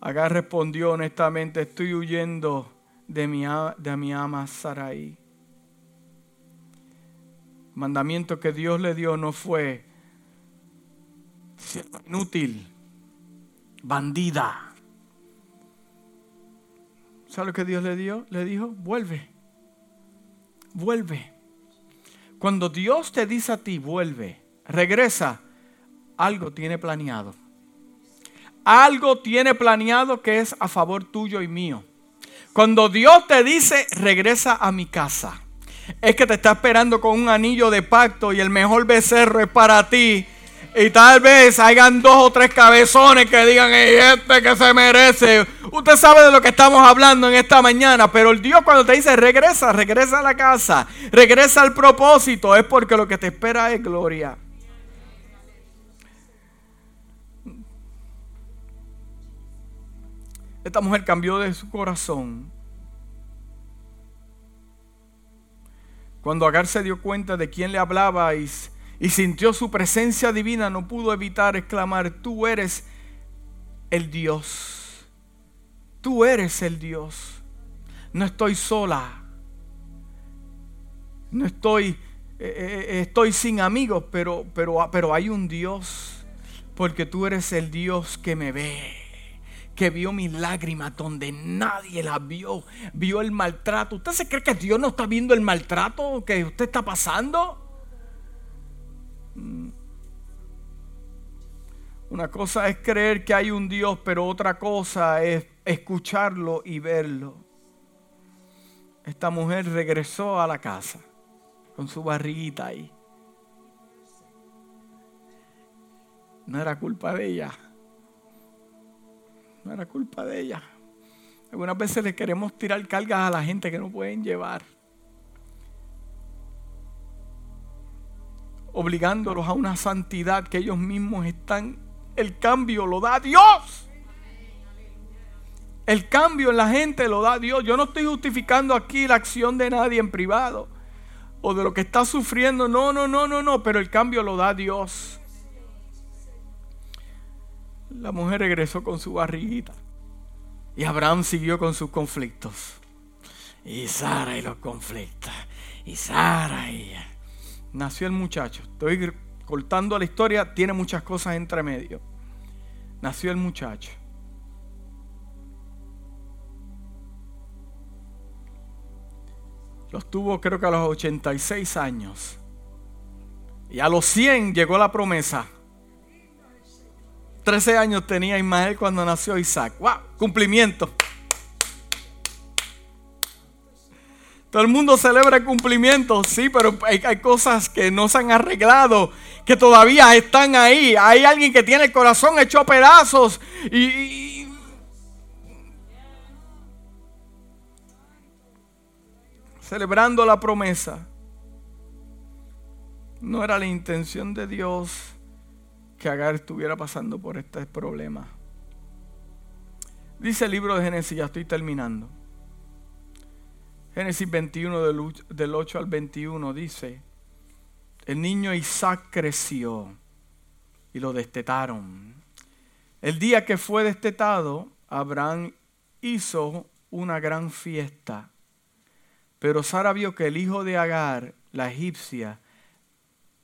[SPEAKER 1] Agar respondió honestamente, estoy huyendo de mi, de mi ama Sarai. mandamiento que Dios le dio no fue inútil, bandida. ¿Sabe lo que Dios le dio? Le dijo, vuelve, vuelve. Cuando Dios te dice a ti, vuelve, regresa, algo tiene planeado. Algo tiene planeado que es a favor tuyo y mío. Cuando Dios te dice, regresa a mi casa, es que te está esperando con un anillo de pacto y el mejor becerro es para ti y tal vez hayan dos o tres cabezones que digan, este que se merece. Usted sabe de lo que estamos hablando en esta mañana, pero el Dios cuando te dice regresa, regresa a la casa, regresa al propósito, es porque lo que te espera es gloria. Esta mujer cambió de su corazón Cuando Agar se dio cuenta de quién le hablaba y, y sintió su presencia divina, no pudo evitar exclamar, tú eres el Dios. Tú eres el Dios. No estoy sola. No estoy, eh, eh, estoy sin amigos, pero, pero, pero hay un Dios. Porque tú eres el Dios que me ve que vio mis lágrimas donde nadie las vio, vio el maltrato. ¿Usted se cree que Dios no está viendo el maltrato que usted está pasando? Mm. Una cosa es creer que hay un Dios, pero otra cosa es escucharlo y verlo. Esta mujer regresó a la casa con su barriguita ahí. No era culpa de ella no era culpa de ella. Algunas veces le queremos tirar cargas a la gente que no pueden llevar. Obligándolos a una santidad que ellos mismos están. El cambio lo da Dios. El cambio en la gente lo da Dios. Yo no estoy justificando aquí la acción de nadie en privado o de lo que está sufriendo. No, no, no, no, no. Pero el cambio lo da Dios. La mujer regresó con su barriguita. Y Abraham siguió con sus conflictos. Y Sara y los conflictos. Y Sara y... Nació el muchacho. Estoy cortando la historia. Tiene muchas cosas entre medio. Nació el muchacho. Los tuvo creo que a los 86 años. Y a los 100 llegó la promesa. 13 años tenía Ismael cuando nació Isaac. ¡Wow! Cumplimiento. Todo el mundo celebra el cumplimiento, sí, pero hay, cosas que no se han arreglado, que todavía están ahí. Hay alguien que tiene el corazón hecho a pedazos y, y celebrando la promesa. No era la intención de Dios que Agar estuviera pasando por este problema. Dice el libro de Génesis, ya estoy terminando. Génesis 21 del 8 al 21 dice, el niño Isaac creció y lo destetaron. El día que fue destetado, Abraham hizo una gran fiesta. Pero Sara vio que el hijo de Agar, la egipcia,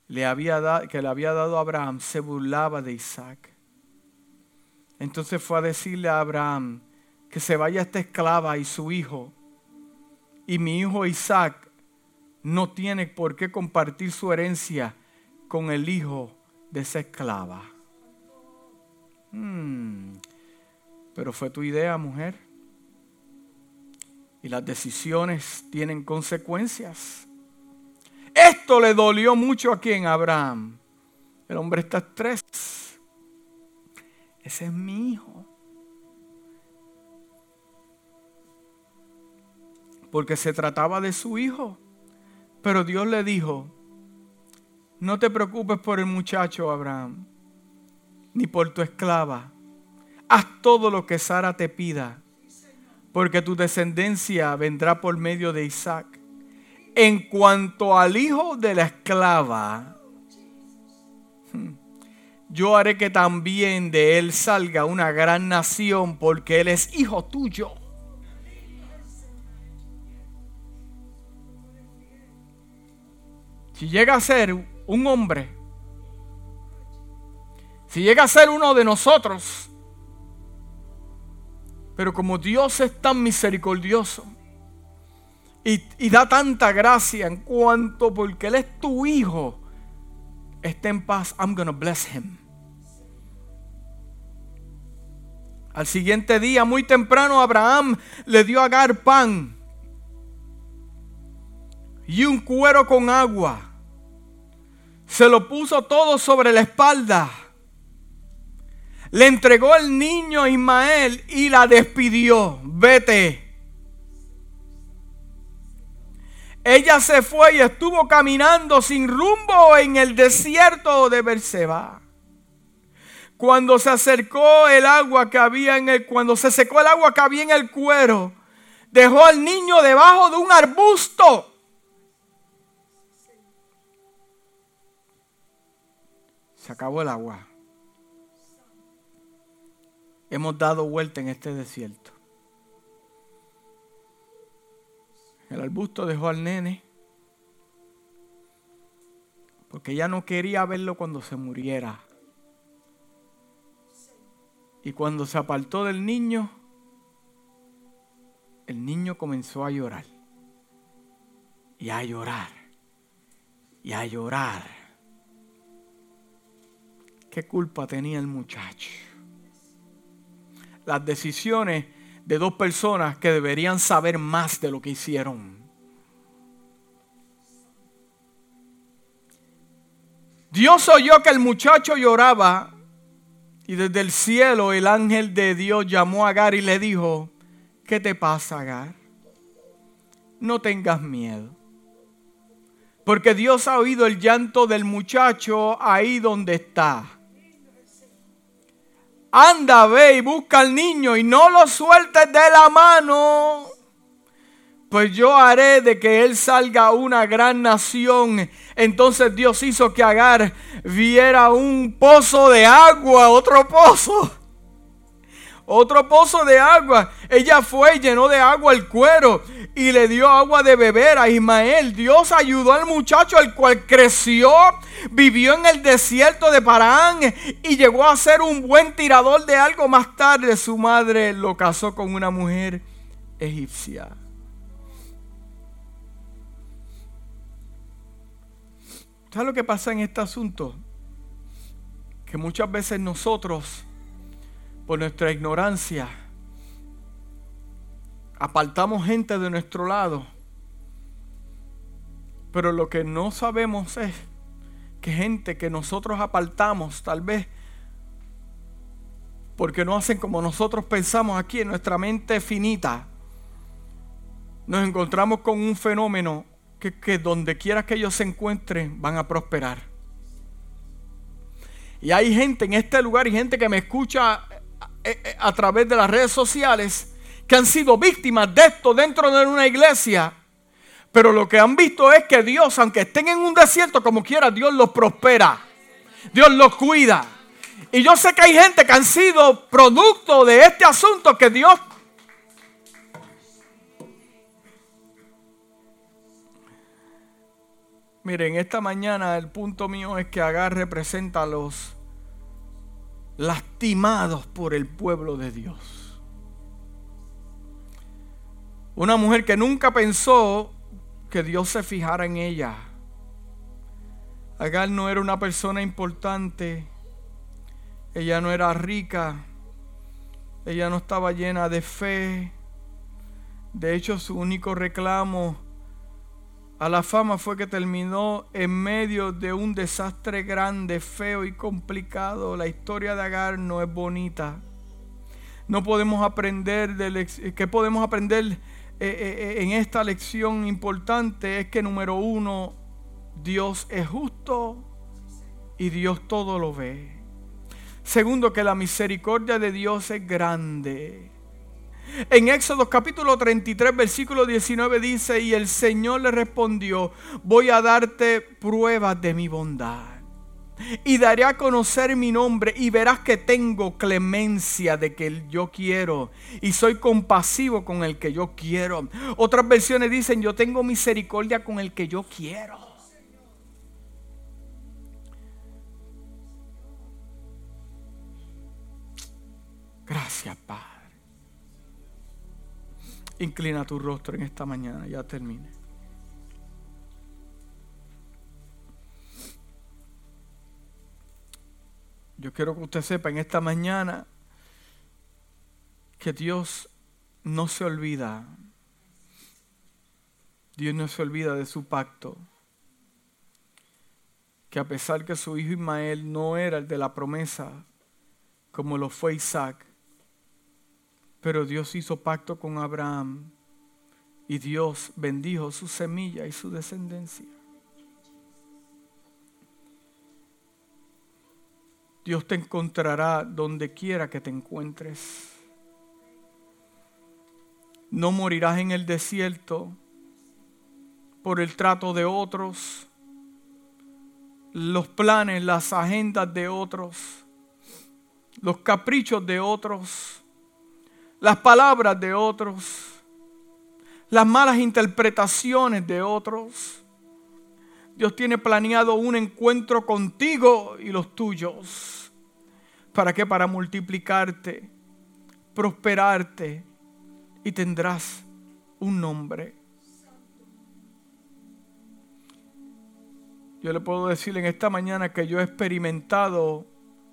[SPEAKER 1] le había que le había dado a Abraham se burlaba de Isaac. Entonces fue a decirle a Abraham que se vaya esta esclava y su hijo. Y mi hijo Isaac no tiene por qué compartir su herencia con el hijo de esa esclava. Hmm. Pero fue tu idea, mujer. Y las decisiones tienen consecuencias. Esto le dolió mucho a quien, Abraham. El hombre está tres. Ese es mi hijo. Porque se trataba de su hijo. Pero Dios le dijo, no te preocupes por el muchacho, Abraham, ni por tu esclava. Haz todo lo que Sara te pida, porque tu descendencia vendrá por medio de Isaac. En cuanto al hijo de la esclava, yo haré que también de él salga una gran nación, porque él es hijo tuyo. Si llega a ser un hombre, si llega a ser uno de nosotros, pero como Dios es tan misericordioso, y, da tanta gracia en cuanto porque Él es tu hijo, esté en paz. I'm gonna bless him. Al siguiente día, muy temprano, Abraham le dio a Agar pan y un cuero con agua. Se lo puso todo sobre la espalda. Le entregó el niño a Ismael y la despidió. Vete Ella se fue y estuvo caminando sin rumbo en el desierto de Berseba. Cuando se acercó el agua que había en el cuando se secó el agua que había en el cuero, dejó al niño debajo de un arbusto. Se acabó el agua. Hemos dado vuelta en este desierto. El arbusto dejó al nene porque ya no quería verlo cuando se muriera. Y cuando se apartó del niño, el niño comenzó a llorar. Y a llorar. Y a llorar. ¿Qué culpa tenía el muchacho? Las decisiones de dos personas que deberían saber más de lo que hicieron. Dios oyó que el muchacho lloraba y desde el cielo el ángel de Dios llamó a Agar y le dijo, ¿qué te pasa Agar? No tengas miedo. Porque Dios ha oído el llanto del muchacho ahí donde está. Anda, ve y busca al niño y no lo sueltes de la mano. Pues yo haré de que él salga una gran nación. Entonces Dios hizo que Agar viera un pozo de agua, otro pozo otro pozo de agua. Ella fue y llenó de agua el cuero y le dio agua de beber a Ismael. Dios ayudó al muchacho, el cual creció, vivió en el desierto de Parán y llegó a ser un buen tirador de algo. Más tarde su madre lo casó con una mujer egipcia. ¿Sabes lo que pasa en este asunto? Que muchas veces nosotros por nuestra ignorancia, apartamos gente de nuestro lado. Pero lo que no sabemos es que gente que nosotros apartamos, tal vez porque no hacen como nosotros pensamos aquí en nuestra mente finita, nos encontramos con un fenómeno que, que donde quiera que ellos se encuentren van a prosperar. Y hay gente en este lugar y gente que me escucha a través de las redes sociales que han sido víctimas de esto dentro de una iglesia. Pero lo que han visto es que Dios, aunque estén en un desierto como quiera, Dios los prospera. Dios los cuida. Y yo sé que hay gente que han sido producto de este asunto que Dios... Miren, esta mañana el punto mío es que Agar representa a los lastimados por el pueblo de Dios. Una mujer que nunca pensó que Dios se fijara en ella. Agar no era una persona importante, ella no era rica, ella no estaba llena de fe. De hecho, su único reclamo a la fama fue que terminó en medio de un desastre grande, feo y complicado. La historia de Agar no es bonita. No podemos aprender de ¿Qué podemos aprender eh, eh, eh, en esta lección importante? Es que número uno, Dios es justo y Dios todo lo ve. Segundo, que la misericordia de Dios es grande. En Éxodo capítulo 33, versículo 19 dice, y el Señor le respondió, voy a darte pruebas de mi bondad. Y daré a conocer mi nombre y verás que tengo clemencia de que yo quiero. Y soy compasivo con el que yo quiero. Otras versiones dicen, yo tengo misericordia con el que yo quiero. Gracias, Padre. Inclina tu rostro en esta mañana, ya termine. Yo quiero que usted sepa en esta mañana que Dios no se olvida. Dios no se olvida de su pacto. Que a pesar que su hijo Ismael no era el de la promesa, como lo fue Isaac, pero Dios hizo pacto con Abraham y Dios bendijo su semilla y su descendencia. Dios te encontrará donde quiera que te encuentres. No morirás en el desierto por el trato de otros. los planes, las agendas de otros, los caprichos de otros, las palabras de otros, las malas interpretaciones de otros. Dios tiene planeado un encuentro contigo y los tuyos. ¿Para qué? Para multiplicarte, prosperarte y tendrás un nombre. Yo le puedo decir en esta mañana que yo he experimentado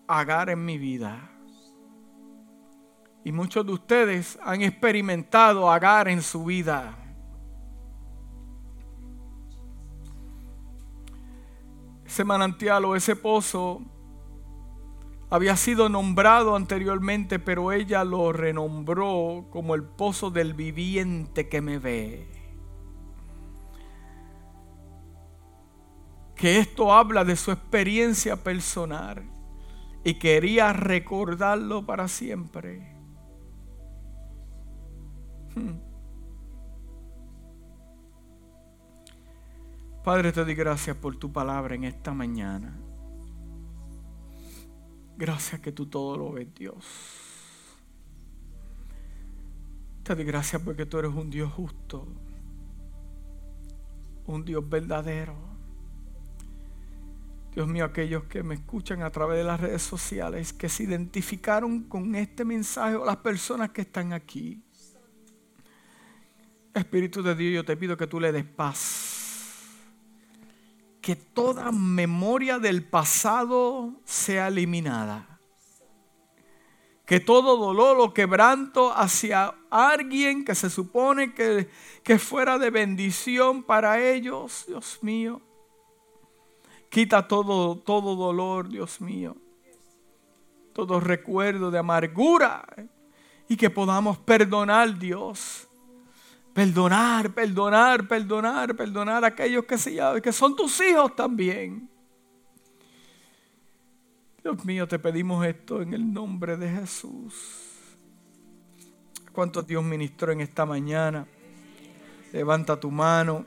[SPEAKER 1] agar en mi vida. Y muchos de ustedes han experimentado agar en su vida. Ese manantial o ese pozo había sido nombrado anteriormente, pero ella lo renombró como el pozo del viviente que me ve. Que esto habla de su experiencia personal y quería recordarlo para siempre. Padre, te doy gracias por tu palabra en esta mañana. Gracias que tú todo lo ves, Dios. Te doy gracias porque tú eres un Dios justo, un Dios verdadero. Dios mío, aquellos que me escuchan a través de las redes sociales, que se identificaron con este mensaje o las personas que están aquí. Espíritu de Dios, yo te pido que tú le des paz que toda memoria del pasado sea eliminada. Que todo dolor o quebranto hacia alguien que se supone que, que fuera de bendición para ellos, Dios mío. Quita todo, todo dolor, Dios mío. Todo recuerdo de amargura. Y que podamos perdonar, Dios Perdonar, perdonar, perdonar, perdonar a aquellos que, se, que son tus hijos también. Dios mío, te pedimos esto en el nombre de Jesús. ¿Cuántos Dios ministró en esta mañana? Levanta tu mano.